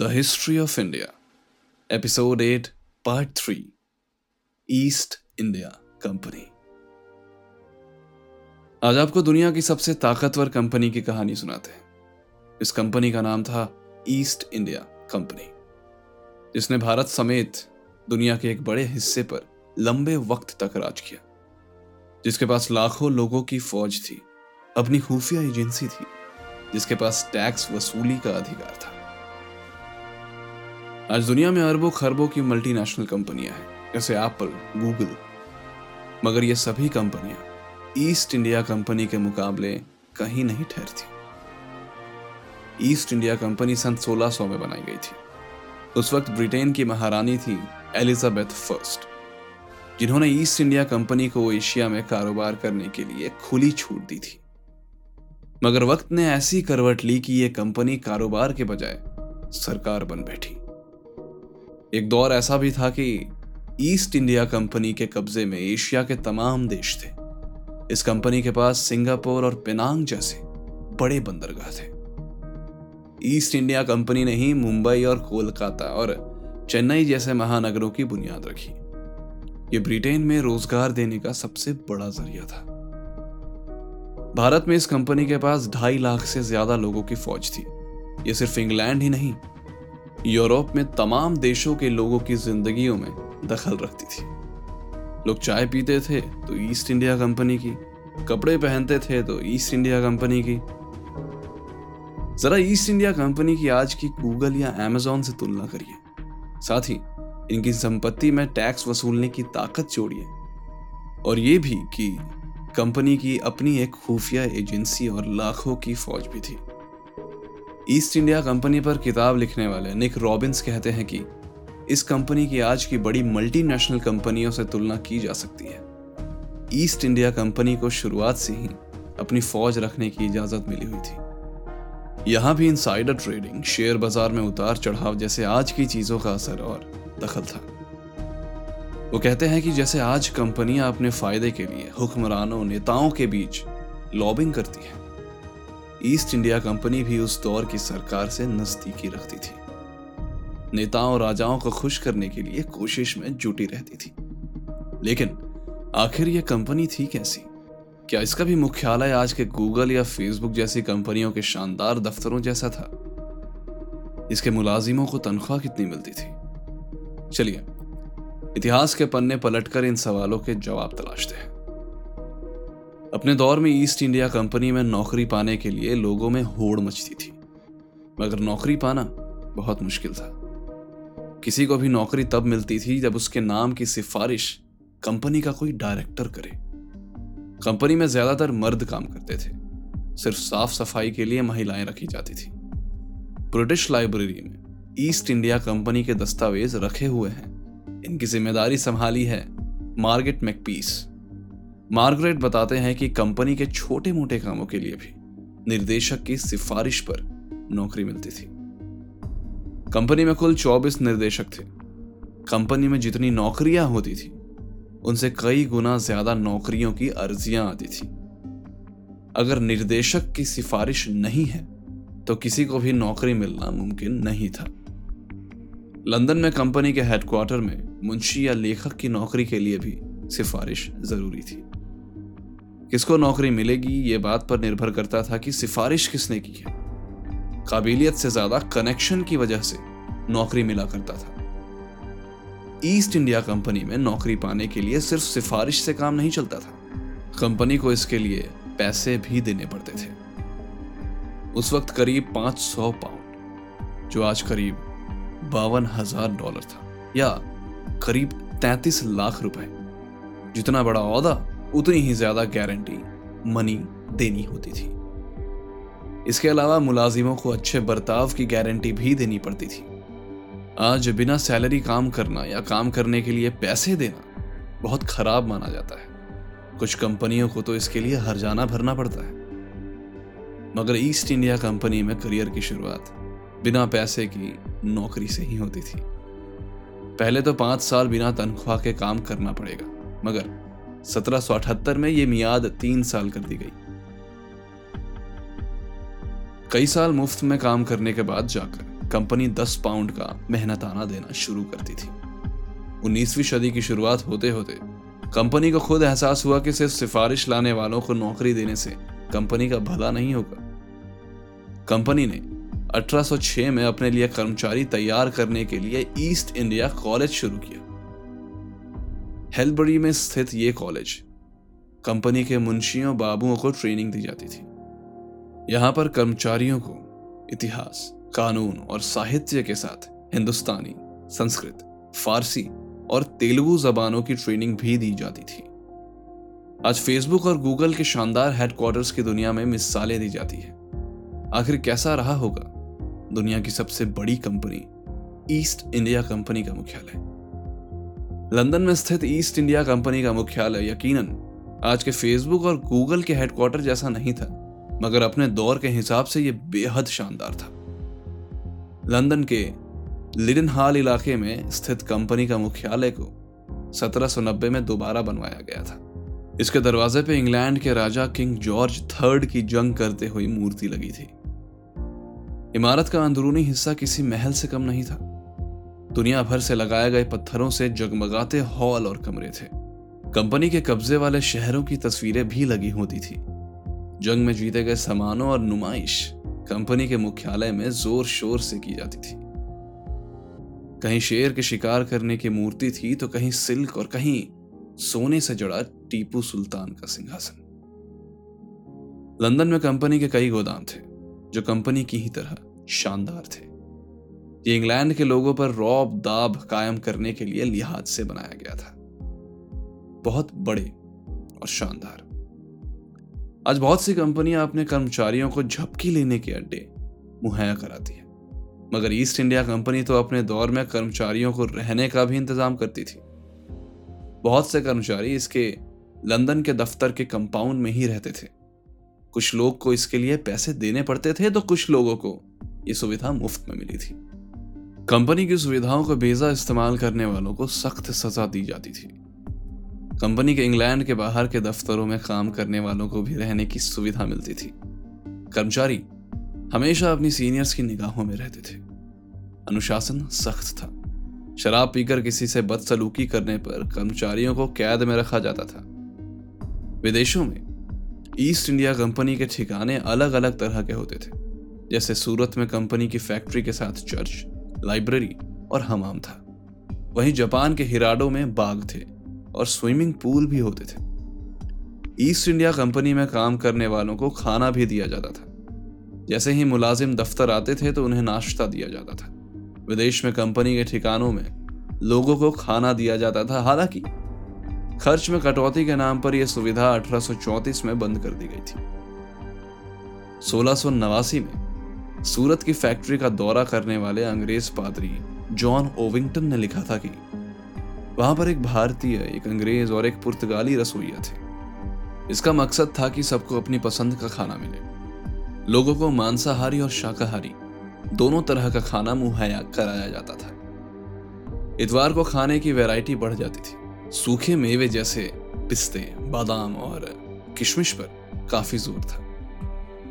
The history of India episode eight part three East India Company आज आपको दुनिया की सबसे ताकतवर कंपनी की कहानी सुनाते हैं। इस कंपनी का नाम था ईस्ट इंडिया कंपनी जिसने भारत समेत दुनिया के एक बड़े हिस्से पर लंबे वक्त तक राज किया। जिसके पास लाखों लोगों की फौज थी, अपनी खुफिया एजेंसी थी, जिसके पास टैक्स वसूली का अधिकार था। आज दुनिया में अरबों खरबों की मल्टीनेशनल कंपनियाँ हैं। जैसे एप्पल गूगल मगर ये सभी कंपनियाँ ईस्ट इंडिया कंपनी के मुकाबले कहीं नहीं ठहरती ईस्ट इंडिया कंपनी सन 1600 में बनाई गई थी। उस वक्त ब्रिटेन की महारानी थी एलिजाबेथ फ़र्स्ट जिन्होंने ईस्ट इंडिया कंपनी को एशिया में कारोबार करने के लिए खुली छूट दी थी। मगर वक्त ने ऐसी करवट ली कि यह कंपनी कारोबार के बजाय सरकार बन बैठी। एक दौर ऐसा भी था कि ईस्ट इंडिया कंपनी के कब्जे में एशिया के तमाम देश थे। इस कंपनी के पास सिंगापुर और पिनांग जैसे बड़े बंदरगाह थे। ईस्ट इंडिया कंपनी ने ही मुंबई और कोलकाता और चेन्नई जैसे महानगरों की बुनियाद रखी। ये ब्रिटेन में रोज़गार देने का सबसे बड़ा ज़रिया था। भारत में इस कंपनी के पास ढाई लाख से ज़्यादा लोगों की फौज थी। ये सिर्फ़ इंग्लैंड ही नहीं यूरोप में तमाम देशों के लोगों की जिंदगियों में दखल रखती थी। लोग चाय पीते थे तो ईस्ट इंडिया कंपनी की। कपड़े पहनते थे तो ईस्ट इंडिया कंपनी की। जरा ईस्ट इंडिया कंपनी की आज की गूगल या अमेजोन से तुलना करिए। साथ ही इनकी संपत्ति में टैक्स वसूलने की ताकत जोड़िए। और ये भी कि कंपनी की अपनी एक खुफिया एजेंसी और लाखों की फौज भी थी। ईस्ट इंडिया कंपनी पर किताब लिखने वाले निक रॉबिन्स कहते हैं कि इस कंपनी की आज की बड़ी मल्टीनेशनल कंपनियों से तुलना की जा सकती है। ईस्ट इंडिया कंपनी को शुरुआत से ही अपनी फौज रखने की इजाज़त मिली हुई थी। यहाँ भी इनसाइडर ट्रेडिंग शेयर बाज़ार में उतार चढ़ाव जैसे आज की चीज़ों का असर और दखल था। वो कहते हैं कि जैसे आज कंपनियाँ अपने फ़ायदे के लिए, हुक्मरानों, नेताओं के बीच लॉबिंग करती है ईस्ट इंडिया कंपनी भी उस दौर की सरकार से नजदीकी रखती थी। नेताओं राजाओं को खुश करने के लिए कोशिश में जुटी रहती थी। लेकिन आखिर यह कंपनी थी कैसी? क्या इसका भी मुख्यालय आज के गूगल या फेसबुक जैसी कंपनियों के शानदार दफ्तरों जैसा था? इसके मुलाजिमों को तनख्वाह कितनी मिलती थी? चलिए, इतिहास के पन्ने पलटकर इन सवालों के जवाब तलाशते हैं। अपने दौर में ईस्ट इंडिया कंपनी में नौकरी पाने के लिए लोगों में होड़ मचती थी। मगर नौकरी पाना बहुत मुश्किल था। किसी को भी नौकरी तब मिलती थी जब उसके नाम की सिफारिश कंपनी का कोई डायरेक्टर करे। कंपनी में ज़्यादातर मर्द काम करते थे। सिर्फ़ साफ़ सफ़ाई के लिए महिलाएँ रखी जाती थी। ब्रिटिश लाइब्रेरी में ईस्ट इंडिया कंपनी के दस्तावेज़ रखे हुए हैं। इनकी ज़िम्मेदारी संभाली है मार्गेट मैकपीस। मार्गरेट बताते हैं कि कंपनी के छोटे मोटे कामों के लिए भी निर्देशक की सिफारिश पर नौकरी मिलती थी। कंपनी में कुल 24 निर्देशक थे। कंपनी में जितनी नौकरियाँ होती थी, उनसे कई गुना ज़्यादा नौकरियों की अर्जियाँ आती थी। अगर निर्देशक की सिफारिश नहीं है तो किसी को भी नौकरी मिलना मुमकिन नहीं था। लंदन में कंपनी के हेडक्वार्टर में मुंशी या लेखक की नौकरी के लिए भी सिफारिश ज़रूरी थी। किसको नौकरी मिलेगी ये बात पर निर्भर करता था कि सिफारिश किसने की है। काबिलियत से ज़्यादा कनेक्शन की वजह से नौकरी मिला करता था। ईस्ट इंडिया कंपनी में नौकरी पाने के लिए सिर्फ़ सिफारिश से काम नहीं चलता था। कंपनी को इसके लिए पैसे भी देने पड़ते थे। उस वक्त करीब 500 पाउंड जो आज करीब बावन हज़ार डॉलर था, या करीब तैतीस लाख रुपए, जितना बड़ा औदा उतनी ही ज़्यादा गारंटी मनी देनी होती थी। इसके अलावा मुलाजिमों को अच्छे बर्ताव की गारंटी भी देनी पड़ती थी। आज बिना सैलरी काम करना या काम करने के लिए पैसे देना बहुत खराब माना जाता है। कुछ कंपनियों को तो इसके लिए हरजाना भरना पड़ता है। मगर ईस्ट इंडिया कंपनी में करियर की शुरुआत बिना पैसे की नौकरी से ही होती थी। पहले तो पाँच साल बिना तनख्वाह के काम करना पड़ेगा, मगर 1778 में यह मियाद तीन साल कर दी गई। कई साल मुफ़्त में काम करने के बाद जाकर कंपनी 10 पाउंड का मेहनताना देना शुरू करती थी। 19वीं सदी की शुरुआत होते होते कंपनी को खुद एहसास हुआ कि सिर्फ़ सिफारिश लाने वालों को नौकरी देने से कंपनी का भला नहीं होगा। कंपनी ने 1806 में अपने लिए कर्मचारी तैयार करने के लिए ईस्ट इंडिया कॉलेज शुरू किया। हेल्बरी में स्थित ये कॉलेज कंपनी के मुंशियों बाबुओं को ट्रेनिंग दी जाती थी। यहाँ पर कर्मचारियों को इतिहास, कानून और साहित्य के साथ हिंदुस्तानी, संस्कृत, फारसी और तेलुगु जबानों की ट्रेनिंग भी दी जाती थी। आज फेसबुक और गूगल के शानदार हेडक्वार्टर्स की दुनिया में मिसालें दी जाती है। आखिर कैसा रहा होगा? दुनिया की सबसे बड़ी कंपनी, ईस्ट इंडिया कंपनी का मुख्यालय। लंदन में स्थित ईस्ट इंडिया कंपनी का मुख्यालय, यकीनन। आज के फेसबुक और गूगल के हेडक्वार्टर जैसा नहीं था, मगर अपने दौर के हिसाब से यह बेहद शानदार था। लंदन के लिडन हाल इलाके में स्थित कंपनी का मुख्यालय को 1790 में दोबारा बनवाया गया था। इसके दरवाजे पे इंग्लैंड के राजा किंग जॉर्ज थर्ड की जंग करते हुई मूर्ति लगी थी। इमारत का अंदरूनी हिस्सा किसी महल से कम नहीं था। दुनिया भर से लगाए गए पत्थरों से जगमगाते हॉल और कमरे थे। कंपनी के कब्जे वाले शहरों की तस्वीरें भी लगी होती थी। जंग में जीते गए सामानों और नुमाइश कंपनी के मुख्यालय में ज़ोर शोर से की जाती थी। कहीं शेर के शिकार करने की मूर्ति थी तो कहीं सिल्क और कहीं सोने से जड़ा टीपू सुल्तान का सिंहासन। लंदन में कंपनी के कई गोदाम थे, जो कंपनी की ही तरह शानदार थे। ये इंग्लैंड के लोगों पर रौब दाब कायम करने के लिए लिहाज से बनाया गया था। बहुत बड़े और शानदार। आज बहुत सी कंपनियाँ अपने कर्मचारियों को झपकी लेने के अड्डे मुहैया कराती है। मगर ईस्ट इंडिया कंपनी तो अपने दौर में कर्मचारियों को रहने का भी इंतज़ाम करती थी। बहुत से कर्मचारी इसके लंदन के दफ्तर के कंपाउंड में ही रहते थे। कुछ लोग को इसके लिए पैसे देने पड़ते थे तो कुछ लोगों को ये सुविधा मुफ़्त में मिली थी। कंपनी की सुविधाओं को बेजा इस्तेमाल करने वालों को सख्त सजा दी जाती थी। कंपनी के इंग्लैंड के बाहर के दफ्तरों में काम करने वालों को भी रहने की सुविधा मिलती थी। कर्मचारी हमेशा अपनी सीनियर्स की निगाहों में रहते थे। अनुशासन सख्त था। शराब पीकर किसी से बदसलूकी करने पर कर्मचारियों को कैद में रखा जाता था। विदेशों में ईस्ट इंडिया कंपनी के ठिकाने अलग अलग तरह के होते थे, जैसे सूरत में कंपनी की फैक्ट्री के साथ चर्च लाइब्रेरी और हमाम था। वहीं जापान के हिराडो में बाग थे और स्विमिंग पूल भी होते थे। ईस्ट इंडिया कंपनी में काम करने वालों को खाना भी दिया जाता था। जैसे ही मुलाजिम दफ्तर आते थे तो उन्हें नाश्ता दिया जाता था। विदेश में कंपनी के ठिकानों में लोगों को खाना दिया जाता था। हालाँकि खर्च में कटौती के नाम पर यह सुविधा 1834 में बंद कर दी गई थी। सोलह में सूरत की फैक्ट्री का दौरा करने वाले अंग्रेज़ पादरी जॉन ओविंगटन ने लिखा था कि वहाँ पर एक भारतीय, एक अंग्रेज़ और एक पुर्तगाली रसोईया थे। इसका मकसद था कि सबको अपनी पसंद का खाना मिले। लोगों को मांसाहारी और शाकाहारी, दोनों तरह का खाना मुहैया कराया जाता था। इतवार को खाने की वैरायटी बढ़ जाती थी। सूखे मेवे जैसे पिस्ते, बादाम और किशमिश पर काफ़ी ज़ोर था।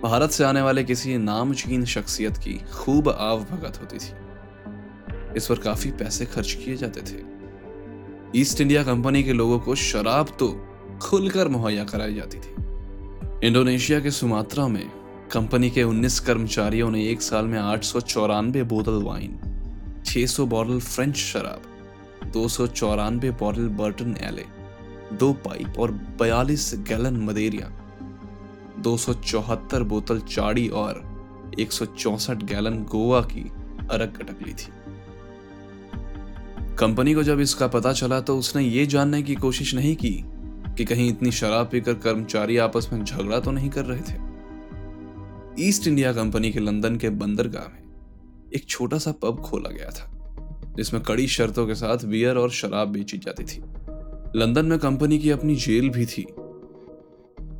भारत से आने वाले किसी नामचीन शख्सियत की खूब आव भगत होती थी। इस पर काफ़ी पैसे खर्च किए जाते थे। ईस्ट इंडिया कंपनी के लोगों को शराब तो खुलकर मुहैया कराई जाती थी। इंडोनेशिया के सुमात्रा में कंपनी के 19 कर्मचारियों ने एक साल में आठ सौ चौरानबे बोतल वाइन 600 बॉटल फ्रेंच शराब, दो सौ चौरानवे बॉटल बर्टन एले, दो पाइप और 42 गैलन मदेरिया दो सौ चौहत्तर बोतल चाड़ी और एक गैलन गोवा की अरग कटक ली थी। कंपनी को जब इसका पता चला तो उसने ये जानने की कोशिश नहीं की कि कहीं इतनी शराब पीकर कर्मचारी आपस में झगड़ा तो नहीं कर रहे थे। ईस्ट इंडिया कंपनी के लंदन के बंदरगाह में एक छोटा सा पब खोला गया था, जिसमें कड़ी शर्तों के साथ बियर और शराब बेची जाती थी। लंदन में कंपनी की अपनी जेल भी थी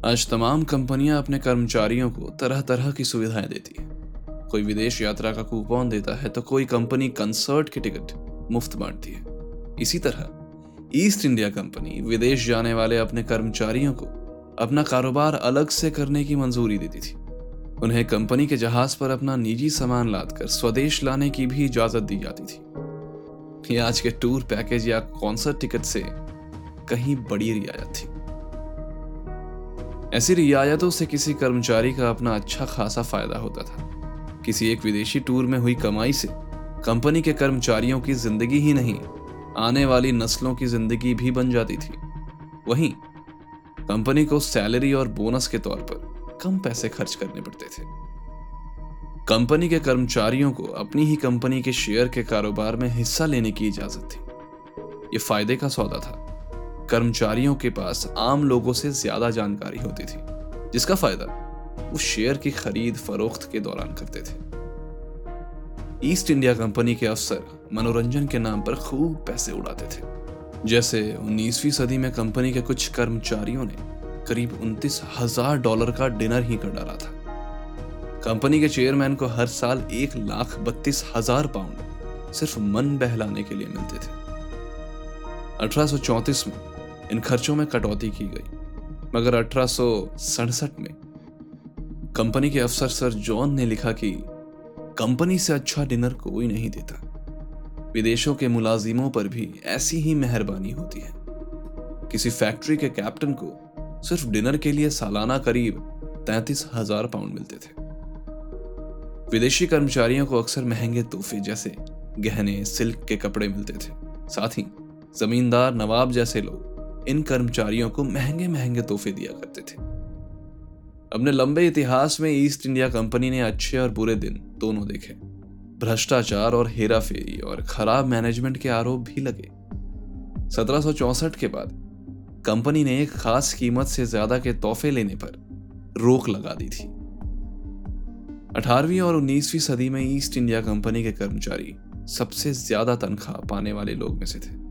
आज तमाम कंपनियाँ अपने कर्मचारियों को तरह तरह की सुविधाएँ देती हैं। कोई विदेश यात्रा का कूपन देता है तो कोई कंपनी कंसर्ट की टिकट मुफ़्त बांटती है। इसी तरह ईस्ट इंडिया कंपनी विदेश जाने वाले अपने कर्मचारियों को अपना कारोबार अलग से करने की मंजूरी देती थी। उन्हें कंपनी के जहाज़ पर अपना निजी सामान लादकर स्वदेश लाने की भी इजाज़त दी जाती थी। ये आज के टूर पैकेज या कॉन्सर्ट टिकट से कहीं बड़ी रियायत थी। ऐसी रियायतों से किसी कर्मचारी का अपना अच्छा खासा फ़ायदा होता था। किसी एक विदेशी टूर में हुई कमाई से कंपनी के कर्मचारियों की ज़िंदगी ही नहीं, आने वाली नस्लों की ज़िंदगी भी बन जाती थी। वहीं, कंपनी को सैलरी और बोनस के तौर पर कम पैसे खर्च करने पड़ते थे। कंपनी के कर्मचारियों को अपनी ही कंपनी के शेयर के कारोबार में हिस्सा लेने की इजाज़त थी। ये फ़ायदे का सौदा था। कर्मचारियों के पास आम लोगों से ज़्यादा जानकारी होती थी, जिसका फ़ायदा वो शेयर की खरीद फरोख्त के दौरान करते थे। ईस्ट इंडिया कंपनी के अफसर मनोरंजन के नाम पर खूब पैसे उड़ाते थे। जैसे 19वीं सदी में कंपनी के कुछ कर्मचारियों ने करीब उनतीस हज़ार डॉलर का डिनर ही कर डाला था। कंपनी के चेयरमैन को हर साल एक लाख बत्तीस हज़ार पाउंड सिर्फ़ मन बहलाने के लिए मिलते थे। 1834 में इन खर्चों में कटौती की गई। मगर अठारह सौ सड़सठ में कंपनी के अफसर सर जॉन ने लिखा कि कंपनी से अच्छा डिनर कोई नहीं देता। विदेशों के मुलाजिमों पर भी ऐसी ही मेहरबानी होती है। किसी फैक्ट्री के कैप्टन को सिर्फ़ डिनर के लिए सालाना करीब तैतीस हज़ार पाउंड मिलते थे। विदेशी कर्मचारियों को अक्सर महँगे तोहफे जैसे गहने, सिल्क के कपड़े मिलते थे। साथ ही जमींदार नवाब जैसे लोग इन कर्मचारियों को महँगे महँगे तोहफे दिया करते थे। अपने लंबे इतिहास में ईस्ट इंडिया कंपनी ने अच्छे और बुरे दिन दोनों देखे। भ्रष्टाचार और हेरा फेरी और खराब मैनेजमेंट के आरोप भी लगे। 1764 के बाद कंपनी ने एक खास कीमत से ज़्यादा के तोहफे लेने पर रोक लगा दी थी। 18वीं और 19वीं सदी में ईस्ट इंडिया कंपनी के कर्मचारी सबसे ज़्यादा तनख्वाह पाने वाले लोग में से थे।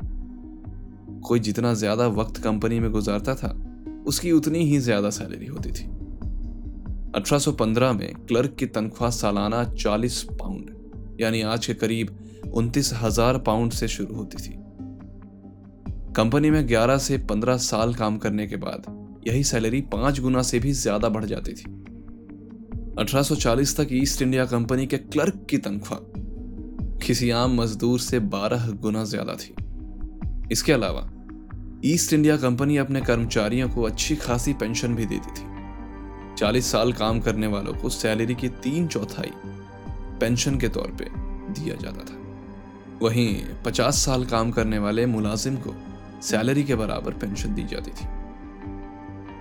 कोई जितना ज़्यादा वक्त कंपनी में गुजारता था, उसकी उतनी ही ज़्यादा सैलरी होती थी। 1815 में क्लर्क की तनख्वाह सालाना 40 पाउंड, यानी आज के करीब उनतीस हज़ार पाउंड से शुरू होती थी। कंपनी में 11 से 15 साल काम करने के बाद यही सैलरी पाँच गुना से भी ज़्यादा बढ़ जाती थी। 1840 तक ईस्ट इंडिया कंपनी के क्लर्क की तनख्वाह किसी आम मजदूर से 12 गुना ज़्यादा थी। इसके अलावा ईस्ट इंडिया कंपनी अपने कर्मचारियों को अच्छी खासी पेंशन भी देती थी। चालीस साल काम करने वालों को सैलरी की तीन चौथाई पेंशन के तौर पे दिया जाता था। वहीं पचास साल काम करने वाले मुलाजिम को सैलरी के बराबर पेंशन दी जाती थी।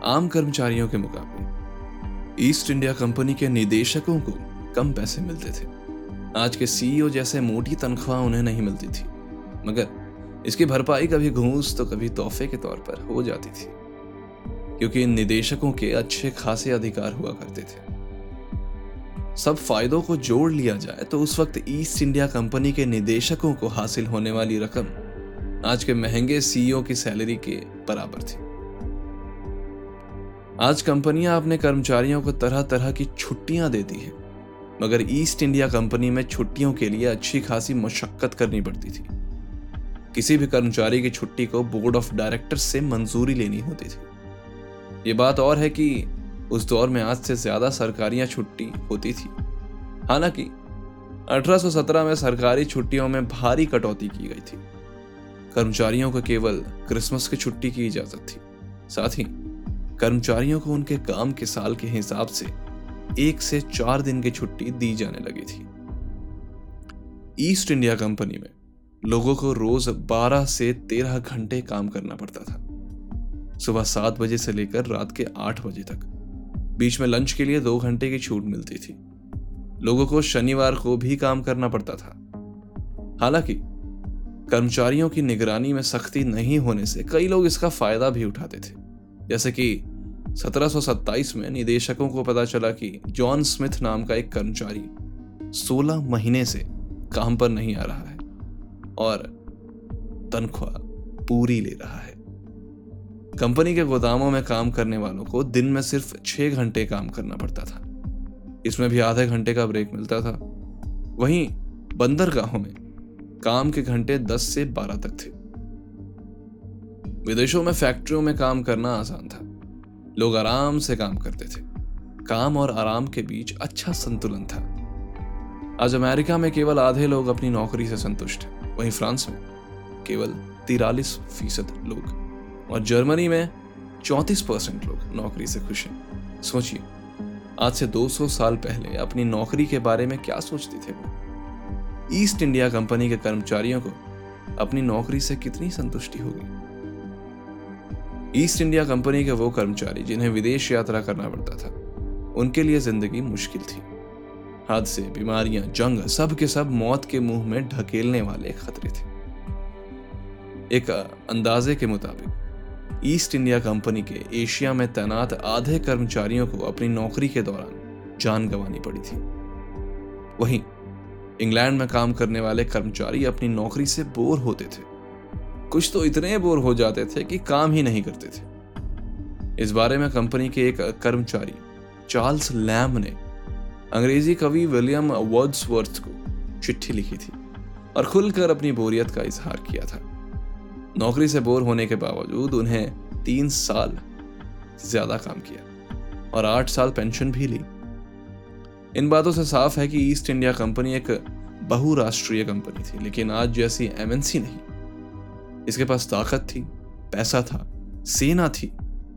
आम कर्मचारियों के मुकाबले ईस्ट इंडिया कंपनी के निदेशकों को कम पैसे मिलते थे। आज के सीईओ जैसे मोटी तनख्वाह उन्हें नहीं मिलती थी। मगर इसकी भरपाई कभी घूस तो कभी तोहफे के तौर पर हो जाती थी, क्योंकि इन निदेशकों के अच्छे खासे अधिकार हुआ करते थे। सब फायदों को जोड़ लिया जाए तो उस वक्त ईस्ट इंडिया कंपनी के निदेशकों को हासिल होने वाली रकम आज के महँगे सीईओ की सैलरी के बराबर थी। आज कंपनियाँ अपने कर्मचारियों को तरह तरह की छुट्टियाँ देती हैं, मगर ईस्ट इंडिया कंपनी में छुट्टियों के लिए अच्छी खासी मशक्कत करनी पड़ती थी। किसी भी कर्मचारी की छुट्टी को बोर्ड ऑफ़ डायरेक्टर्स से मंजूरी लेनी होती थी। ये बात और है कि उस दौर में आज से ज़्यादा सरकारियाँ छुट्टी होती थी। हालाँकि 1817 में सरकारी छुट्टियों में भारी कटौती की गई थी। कर्मचारियों को केवल क्रिसमस की छुट्टी की इजाज़त थी। साथ ही, कर्मचारियों को उनके काम के साल के हिसाब से एक से चार दिन की छुट्टी दी जाने लगी थी। ईस्ट इंडिया कंपनी में लोगों को रोज 12 से 13 घंटे काम करना पड़ता था। सुबह सात बजे से लेकर रात के आठ बजे तक। बीच में लंच के लिए दो घंटे की छूट मिलती थी। लोगों को शनिवार को भी काम करना पड़ता था। हालाँकि, कर्मचारियों की निगरानी में सख्ती नहीं होने से कई लोग इसका फ़ायदा भी उठाते थे। जैसे कि 1727 में निदेशकों को पता चला कि जॉन स्मिथ नाम का एक कर्मचारी 16 महीने से काम पर नहीं आ रहा है। और तनख्वाह पूरी ले रहा है। कंपनी के गोदामों में काम करने वालों को दिन में सिर्फ़ छह घंटे काम करना पड़ता था। इसमें भी आधे घंटे का ब्रेक मिलता था। वहीं बंदरगाहों में काम के घंटे 10 से 12 तक थे। विदेशों में फैक्ट्रियों में काम करना आसान था। लोग आराम से काम करते थे। काम और आराम के बीच अच्छा संतुलन था। आज अमेरिका में केवल आधे लोग अपनी नौकरी से संतुष्ट हैं। वहीं फ्रांस में केवल तिरालीस फ़ीसद लोग और जर्मनी में चौंतीस परसेंट लोग नौकरी से खुश हैं। सोचिए, आज से 200 साल पहले अपनी नौकरी के बारे में क्या सोचते थे ईस्ट इंडिया कंपनी के कर्मचारियों को अपनी नौकरी से कितनी संतुष्टि होगी ईस्ट इंडिया कंपनी के वो कर्मचारी जिन्हें विदेश यात्रा करना पड़ता था, उनके लिए ज़िंदगी मुश्किल थी। हादसे बीमारियाँ, जंग, सब के सब मौत के मुँह में ढकेलने वाले खतरे थे। एक अंदाजे के मुताबिक, ईस्ट इंडिया कंपनी के एशिया में तैनात आधे कर्मचारियों को अपनी नौकरी के दौरान जान गंवानी पड़ी थी। वहीं, इंग्लैंड में काम करने वाले कर्मचारी अपनी नौकरी से बोर होते थे। कुछ तो इतने बोर हो जाते थे कि काम ही नहीं करते थे। इस बारे में कंपनी के एक कर्मचारी, चार्ल्स लैम ने अंग्रेज़ी कवि विलियम वर्ड्सवर्थ को चिट्ठी लिखी थी और खुलकर अपनी बोरियत का इजहार किया था। नौकरी से बोर होने के बावजूद उन्हें तीन साल ज़्यादा काम किया और आठ साल पेंशन भी ली। इन बातों से साफ़ है कि ईस्ट इंडिया कंपनी एक बहुराष्ट्रीय कंपनी थी, लेकिन आज जैसी एमएनसी नहीं। इसके पास ताकत थी, पैसा था, सेना थी,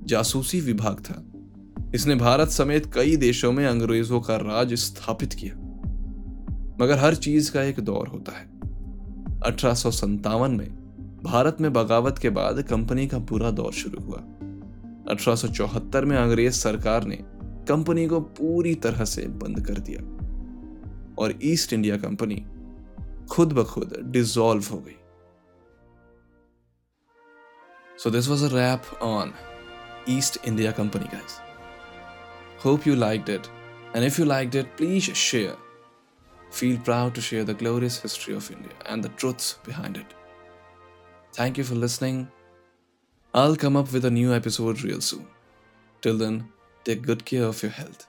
जासूसी विभाग था। इसने भारत समेत कई देशों में अंग्रेज़ों का राज स्थापित किया। मगर हर चीज़ का एक दौर होता है। अठारह में भारत में बगावत के बाद कंपनी का बुरा दौर शुरू हुआ। अठारह में अंग्रेज़ सरकार ने कंपनी को पूरी तरह से बंद कर दिया और ईस्ट इंडिया कंपनी खुद ब खुद डिजॉल्व हो गई। So this was a wrap on East India Company guys Hope you liked it, and if you liked it, please share. Feel proud to share the glorious history of India and the truths behind it. Thank you for listening. I'll come up with a new episode real soon. Till then, take good care of your health.